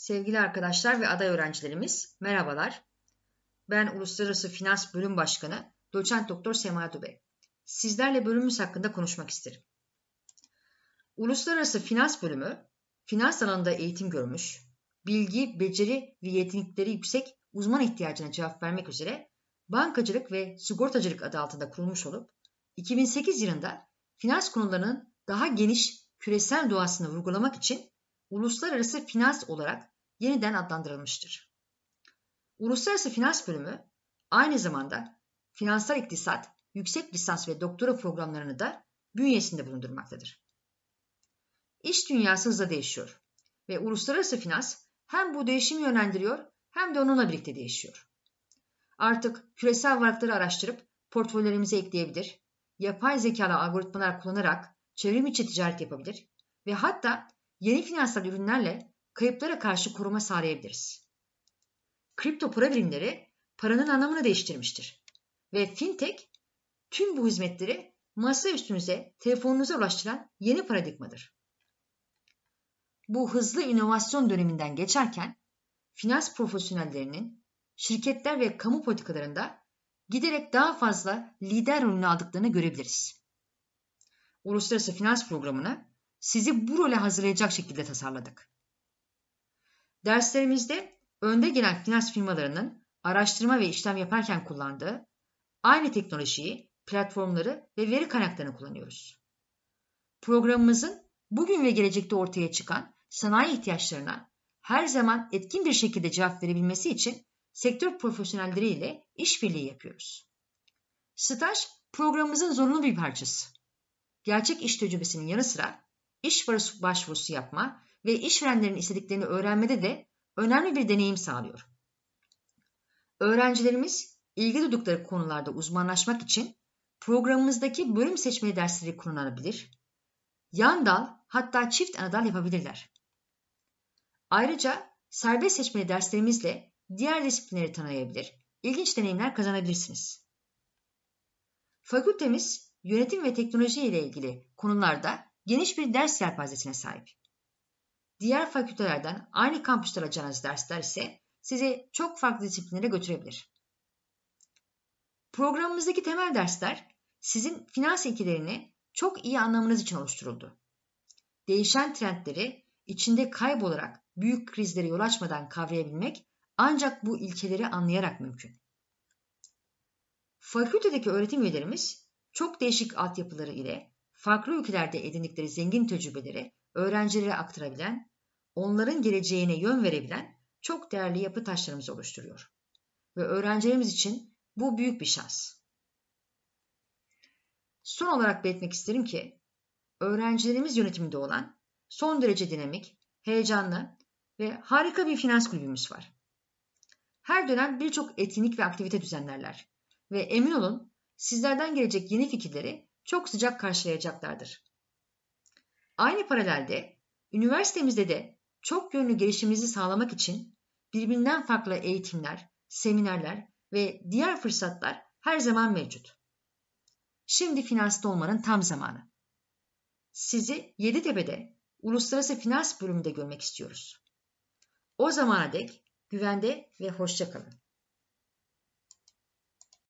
Sevgili arkadaşlar ve aday öğrencilerimiz, merhabalar. Ben Uluslararası Finans Bölüm Başkanı Doçent Doktor Sema Dube. Sizlerle bölümümüz hakkında konuşmak isterim. Uluslararası Finans Bölümü, finans alanında eğitim görmüş, bilgi, beceri ve yetenekleri yüksek uzman ihtiyacına cevap vermek üzere bankacılık ve sigortacılık adı altında kurulmuş olup 2008 yılında finans konularının daha geniş küresel doğasını vurgulamak için uluslararası finans olarak yeniden adlandırılmıştır. Uluslararası Finans Bölümü aynı zamanda finansal iktisat, yüksek lisans ve doktora programlarını da bünyesinde bulundurmaktadır. İş dünyası hızla değişiyor ve uluslararası finans hem bu değişimi yönlendiriyor hem de onunla birlikte değişiyor. Artık küresel varlıkları araştırıp portföylerimize ekleyebilir, yapay zekalı algoritmalar kullanarak çevrim içi ticaret yapabilir ve hatta yeni finansal ürünlerle kayıplara karşı koruma sağlayabiliriz. Kripto para birimleri paranın anlamını değiştirmiştir. Ve fintech tüm bu hizmetleri masa üstünüze, telefonunuza ulaştıran yeni paradigmadır. Bu hızlı inovasyon döneminden geçerken finans profesyonellerinin şirketler ve kamu politikalarında giderek daha fazla lider rolünü aldıklarını görebiliriz. Uluslararası Finans Programı'nı sizi bu role hazırlayacak şekilde tasarladık. Derslerimizde önde gelen finans firmalarının araştırma ve işlem yaparken kullandığı aynı teknolojiyi, platformları ve veri kaynaklarını kullanıyoruz. Programımızın bugün ve gelecekte ortaya çıkan sanayi ihtiyaçlarına her zaman etkin bir şekilde cevap verebilmesi için sektör profesyonelleri ile işbirliği yapıyoruz. Staj programımızın zorunlu bir parçası. Gerçek iş tecrübesinin yanı sıra iş başvurusu yapma ve işverenlerin istediklerini öğrenmede de önemli bir deneyim sağlıyor. Öğrencilerimiz ilgi duydukları konularda uzmanlaşmak için programımızdaki bölüm seçmeli dersleri kullanabilir, yan dal hatta çift ana dal yapabilirler. Ayrıca serbest seçmeli derslerimizle diğer disiplinleri tanıyabilir, ilginç deneyimler kazanabilirsiniz. Fakültemiz yönetim ve teknoloji ile ilgili konularda geniş bir ders yelpazesine sahip. Diğer fakültelerden aynı kampüste alacağınız dersler ise sizi çok farklı disiplinlere götürebilir. Programımızdaki temel dersler sizin finans ilkelerini çok iyi anlamanız için oluşturuldu. Değişen trendleri içinde kaybolarak büyük krizlere yol açmadan kavrayabilmek ancak bu ilkeleri anlayarak mümkün. Fakültedeki öğretim üyelerimiz çok değişik altyapıları ile farklı ülkelerde edindikleri zengin tecrübeleri öğrencilere aktarabilen, onların geleceğine yön verebilen çok değerli yapı taşlarımızı oluşturuyor. Ve öğrencilerimiz için bu büyük bir şans. Son olarak belirtmek isterim ki, öğrencilerimiz yönetiminde olan son derece dinamik, heyecanlı ve harika bir finans kulübümüz var. Her dönem birçok etkinlik ve aktivite düzenlerler ve emin olun sizlerden gelecek yeni fikirleri çok sıcak karşılayacaklardır. Aynı paralelde üniversitemizde de çok yönlü gelişimimizi sağlamak için birbirinden farklı eğitimler, seminerler ve diğer fırsatlar her zaman mevcut. Şimdi finansta olmanın tam zamanı. Sizi Yeditepe'de Uluslararası Finans bölümünde görmek istiyoruz. O zamana dek güvende ve hoşça kalın.